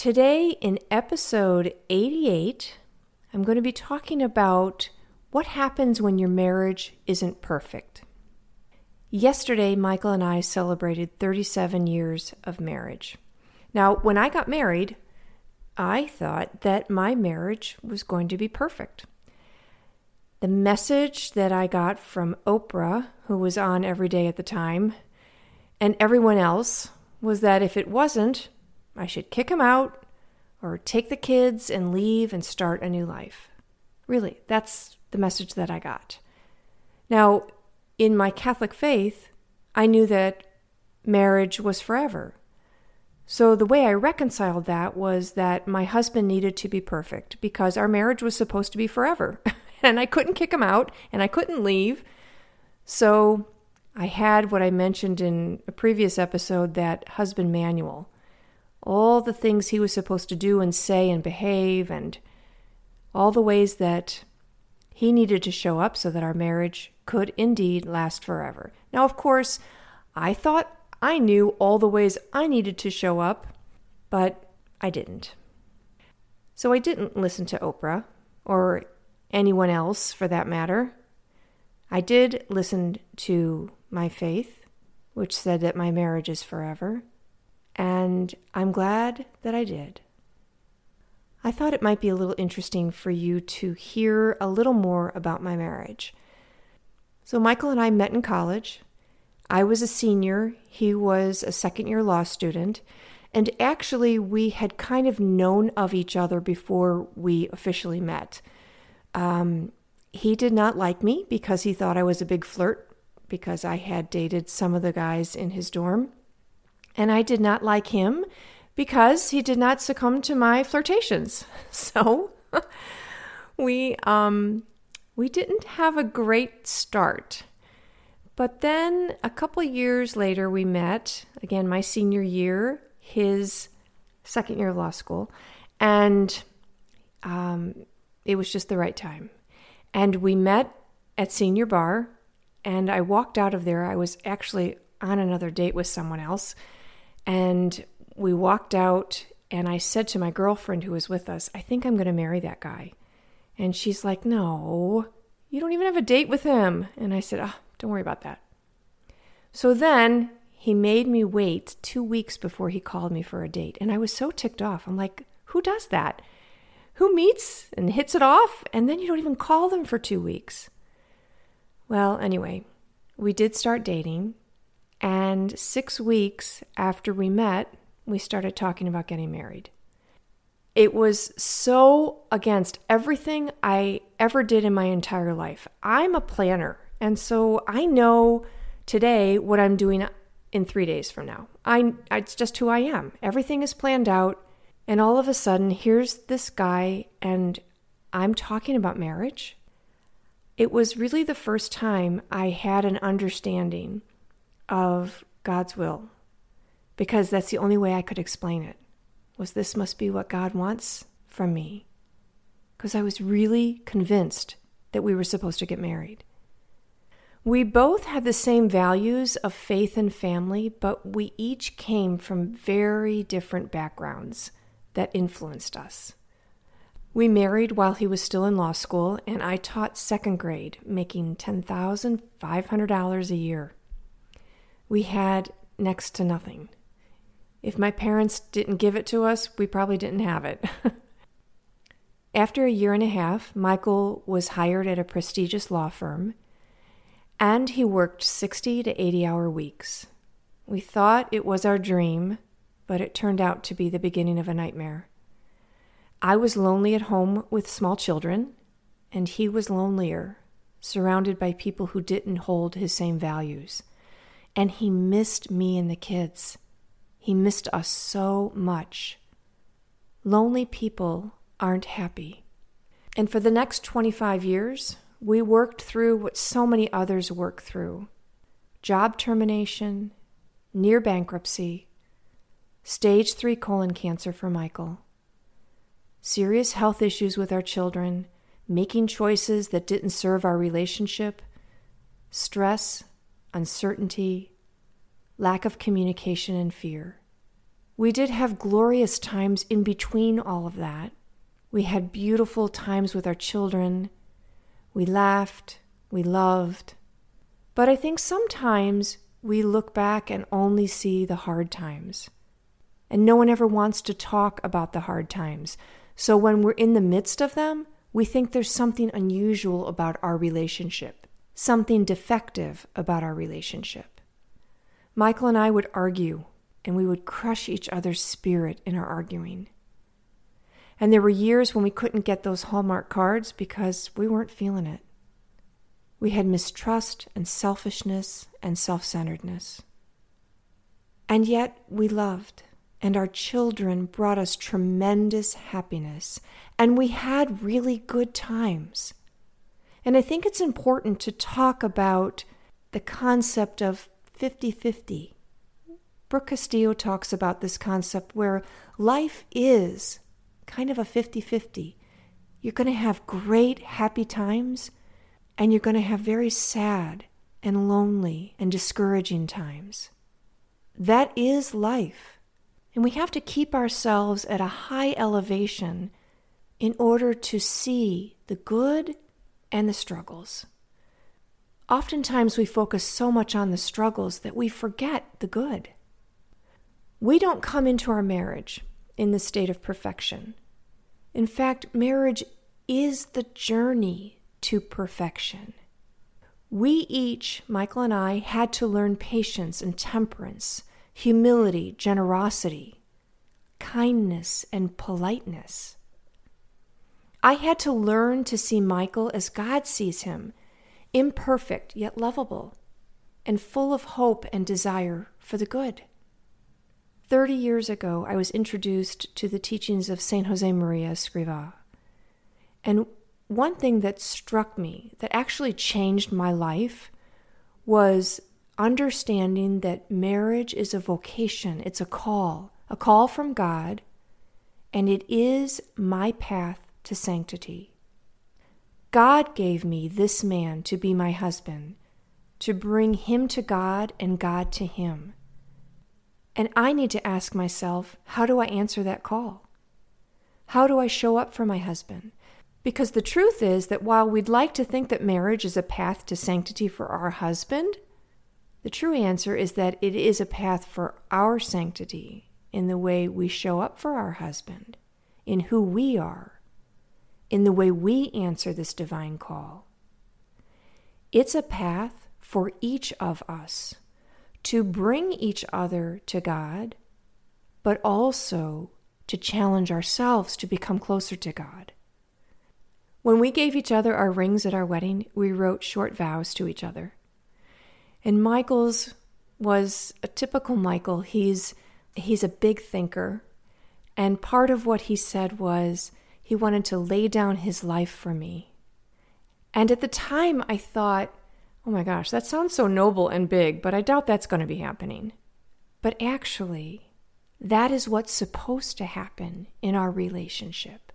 Today, in episode 88, I'm going to be talking about what happens when your marriage isn't perfect. Yesterday, Michael and I celebrated 37 years of marriage. Now, when I got married, I thought that my marriage was going to be perfect. The message that I got from Oprah, who was on every day at the time, and everyone else was that if it wasn't, I should kick him out or take the kids and leave and start a new life. Really, that's the message that I got. Now, in my Catholic faith, I knew that marriage was forever. So the way I reconciled that was that my husband needed to be perfect because our marriage was supposed to be forever. and I couldn't kick him out and I couldn't leave. So I had what I mentioned in a previous episode that husband manual all the things he was supposed to do and say and behave, and all the ways that he needed to show up so that our marriage could indeed last forever. Now, of course, I thought I knew all the ways I needed to show up, but I didn't. So I didn't listen to Oprah, or anyone else for that matter. I did listen to my faith, which said that my marriage is forever and I'm glad that I did. I thought it might be a little interesting for you to hear a little more about my marriage. So, Michael and I met in college. I was a senior, he was a second year law student, and actually, we had kind of known of each other before we officially met. Um, he did not like me because he thought I was a big flirt because I had dated some of the guys in his dorm and I did not like him because he did not succumb to my flirtations. So we um we didn't have a great start. But then a couple years later we met, again my senior year, his second year of law school, and um, it was just the right time. And we met at senior bar, and I walked out of there. I was actually on another date with someone else and we walked out, and I said to my girlfriend who was with us, I think I'm going to marry that guy. And she's like, No, you don't even have a date with him. And I said, Oh, don't worry about that. So then he made me wait two weeks before he called me for a date. And I was so ticked off. I'm like, Who does that? Who meets and hits it off, and then you don't even call them for two weeks? Well, anyway, we did start dating, and six weeks after we met, we started talking about getting married. It was so against everything I ever did in my entire life. I'm a planner, and so I know today what I'm doing in three days from now. I, it's just who I am. Everything is planned out, and all of a sudden, here's this guy, and I'm talking about marriage. It was really the first time I had an understanding of God's will because that's the only way I could explain it. Was this must be what God wants from me? Because I was really convinced that we were supposed to get married. We both had the same values of faith and family, but we each came from very different backgrounds that influenced us. We married while he was still in law school, and I taught second grade, making $10,500 a year we had next to nothing. If my parents didn't give it to us, we probably didn't have it. After a year and a half, Michael was hired at a prestigious law firm, and he worked 60 to 80 hour weeks. We thought it was our dream, but it turned out to be the beginning of a nightmare. I was lonely at home with small children, and he was lonelier, surrounded by people who didn't hold his same values. And he missed me and the kids. He missed us so much. lonely people aren't happy. And for the next 25 years, we worked through what so many others work through job termination, near bankruptcy, stage 3 colon cancer for Michael, serious health issues with our children, making choices that didn't serve our relationship, stress, uncertainty, lack of communication, and fear. We did have glorious times in between all of that. We had beautiful times with our children. We laughed. We loved. But I think sometimes we look back and only see the hard times. And no one ever wants to talk about the hard times. So when we're in the midst of them, we think there's something unusual about our relationship, something defective about our relationship. Michael and I would argue, and we would crush each other's spirit in our arguing. And there were years when we couldn't get those Hallmark cards because we weren't feeling it. We had mistrust and selfishness and self centeredness. And yet we loved, and our children brought us tremendous happiness, and we had really good times. And I think it's important to talk about the concept of 50 50. Brooke Castillo talks about this concept where life is kind of a 50 50. You're going to have great, happy times, and you're going to have very sad and lonely and discouraging times. That is life. And we have to keep ourselves at a high elevation in order to see the good and the struggles. Oftentimes, we focus so much on the struggles that we forget the good. We don't come into our marriage in the state of perfection. In fact, marriage is the journey to perfection. We each, Michael and I, had to learn patience and temperance, humility, generosity, kindness, and politeness. I had to learn to see Michael as God sees him imperfect yet lovable, and full of hope and desire for the good. Thirty years ago, I was introduced to the teachings of Saint Jose Maria Escrivá. And one thing that struck me, that actually changed my life, was understanding that marriage is a vocation, it's a call, a call from God, and it is my path to sanctity. God gave me this man to be my husband, to bring him to God and God to him. And I need to ask myself, how do I answer that call? How do I show up for my husband? Because the truth is that while we'd like to think that marriage is a path to sanctity for our husband, the true answer is that it is a path for our sanctity in the way we show up for our husband, in who we are, in the way we answer this divine call. It's a path for each of us to bring each other to God, but also to challenge ourselves to become closer to God. When we gave each other our rings at our wedding, we wrote short vows to each other. And Michael's was a typical Michael. He's he's a big thinker, and part of what he said was he wanted to lay down his life for me. And at the time, I thought, oh my gosh, that sounds so noble and big, but I doubt that's going to be happening. But actually, that is what's supposed to happen in our relationship.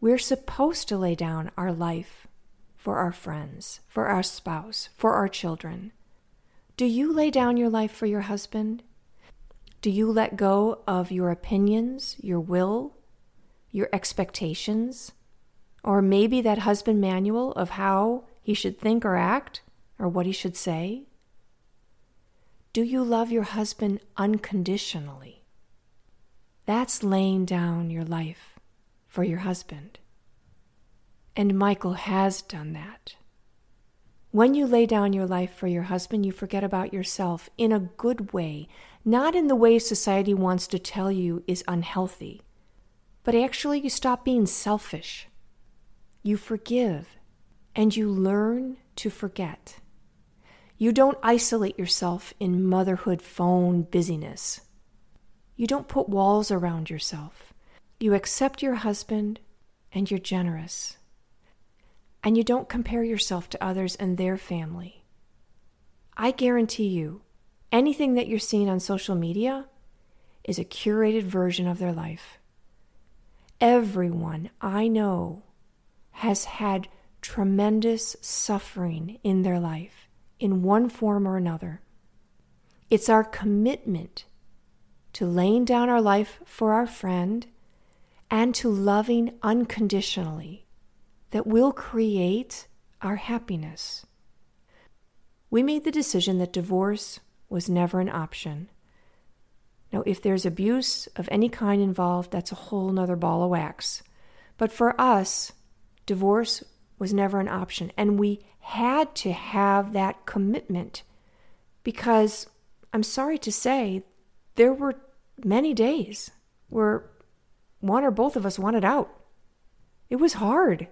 We're supposed to lay down our life for our friends, for our spouse, for our children. Do you lay down your life for your husband? Do you let go of your opinions, your will, your expectations, or maybe that husband manual of how he should think or act, or what he should say? Do you love your husband unconditionally? That's laying down your life for your husband. And Michael has done that. When you lay down your life for your husband, you forget about yourself in a good way, not in the way society wants to tell you is unhealthy but actually you stop being selfish. You forgive and you learn to forget. You don't isolate yourself in motherhood phone busyness. You don't put walls around yourself. you accept your husband and you're generous. And you don't compare yourself to others and their family. I guarantee you, anything that you're seeing on social media is a curated version of their life. Everyone I know has had tremendous suffering in their life in one form or another. It's our commitment to laying down our life for our friend and to loving unconditionally that will create our happiness. We made the decision that divorce was never an option. Now, if there's abuse of any kind involved, that's a whole nother ball of wax. But for us, divorce was never an option. And we had to have that commitment because I'm sorry to say, there were many days where one or both of us wanted out. It was hard.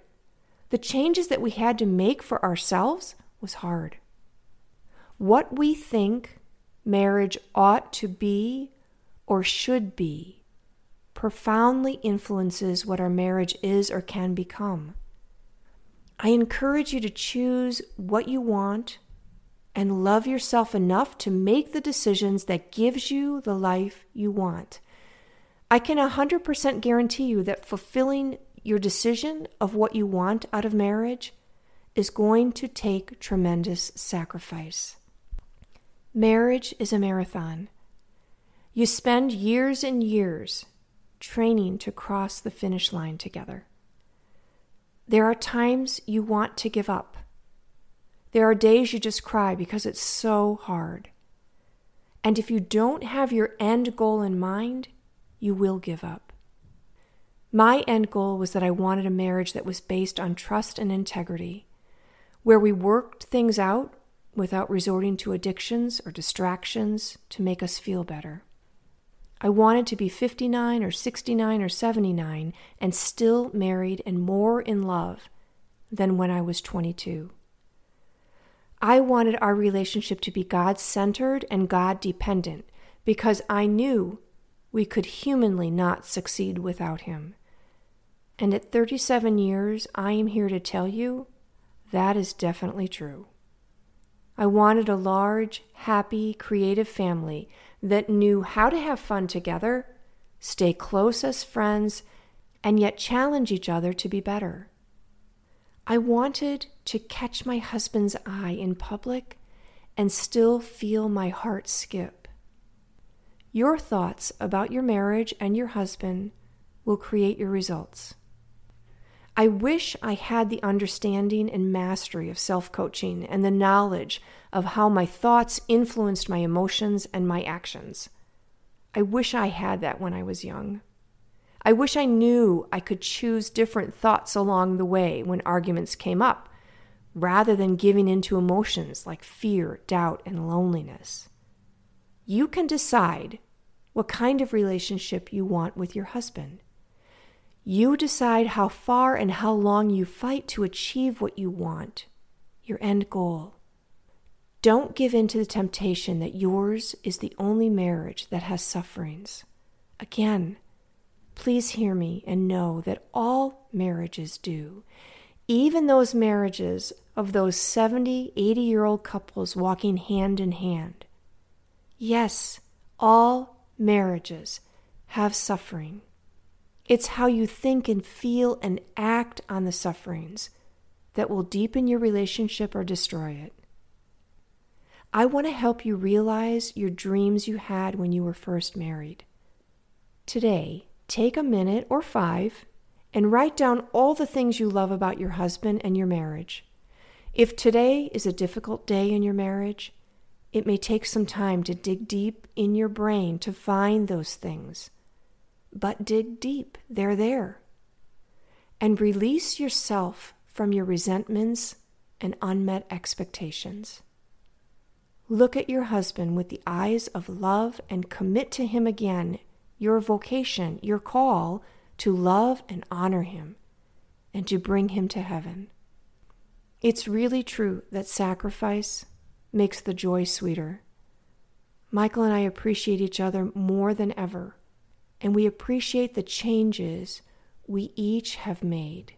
The changes that we had to make for ourselves was hard. What we think marriage ought to be or should be profoundly influences what our marriage is or can become. I encourage you to choose what you want and love yourself enough to make the decisions that gives you the life you want. I can 100% guarantee you that fulfilling your decision of what you want out of marriage is going to take tremendous sacrifice. Marriage is a marathon. You spend years and years training to cross the finish line together. There are times you want to give up. There are days you just cry because it's so hard. And if you don't have your end goal in mind, you will give up. My end goal was that I wanted a marriage that was based on trust and integrity, where we worked things out without resorting to addictions or distractions to make us feel better. I wanted to be 59 or 69 or 79 and still married and more in love than when I was 22. I wanted our relationship to be God centered and God dependent because I knew we could humanly not succeed without Him. And at 37 years, I am here to tell you that is definitely true. I wanted a large, happy, creative family that knew how to have fun together, stay close as friends, and yet challenge each other to be better. I wanted to catch my husband's eye in public and still feel my heart skip. Your thoughts about your marriage and your husband will create your results. I wish I had the understanding and mastery of self coaching and the knowledge of how my thoughts influenced my emotions and my actions. I wish I had that when I was young. I wish I knew I could choose different thoughts along the way when arguments came up, rather than giving in to emotions like fear, doubt, and loneliness. You can decide what kind of relationship you want with your husband. You decide how far and how long you fight to achieve what you want, your end goal. Don't give in to the temptation that yours is the only marriage that has sufferings. Again, please hear me and know that all marriages do. Even those marriages of those 70, 80 year old couples walking hand in hand. Yes, all marriages have suffering. It's how you think and feel and act on the sufferings that will deepen your relationship or destroy it. I want to help you realize your dreams you had when you were first married. Today, take a minute or five and write down all the things you love about your husband and your marriage. If today is a difficult day in your marriage, it may take some time to dig deep in your brain to find those things but dig deep. They're there. And release yourself from your resentments and unmet expectations. Look at your husband with the eyes of love and commit to him again your vocation, your call to love and honor him and to bring him to heaven. It's really true that sacrifice makes the joy sweeter. Michael and I appreciate each other more than ever and we appreciate the changes we each have made,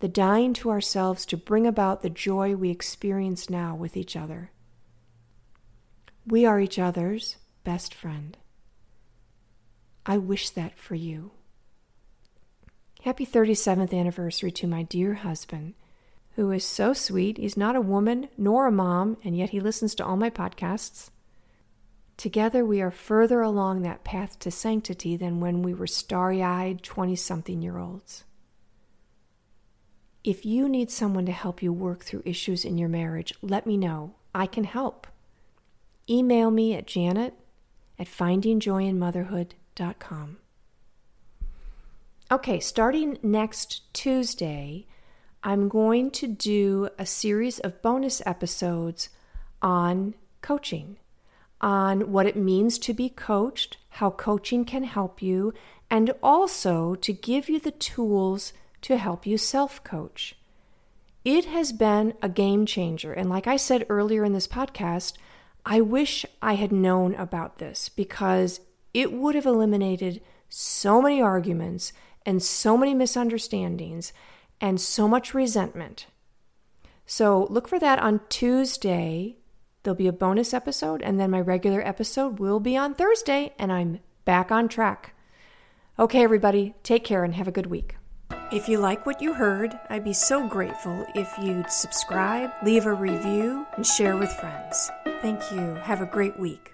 the dying to ourselves to bring about the joy we experience now with each other. We are each other's best friend. I wish that for you. Happy 37th anniversary to my dear husband, who is so sweet. He's not a woman nor a mom, and yet he listens to all my podcasts. Together, we are further along that path to sanctity than when we were starry eyed 20 something year olds. If you need someone to help you work through issues in your marriage, let me know. I can help. Email me at janet at findingjoyinmotherhood.com. Okay, starting next Tuesday, I'm going to do a series of bonus episodes on coaching on what it means to be coached, how coaching can help you, and also to give you the tools to help you self coach. It has been a game changer. And like I said earlier in this podcast, I wish I had known about this because it would have eliminated so many arguments and so many misunderstandings and so much resentment. So look for that on Tuesday There'll be a bonus episode, and then my regular episode will be on Thursday, and I'm back on track. Okay, everybody, take care and have a good week. If you like what you heard, I'd be so grateful if you'd subscribe, leave a review, and share with friends. Thank you. Have a great week.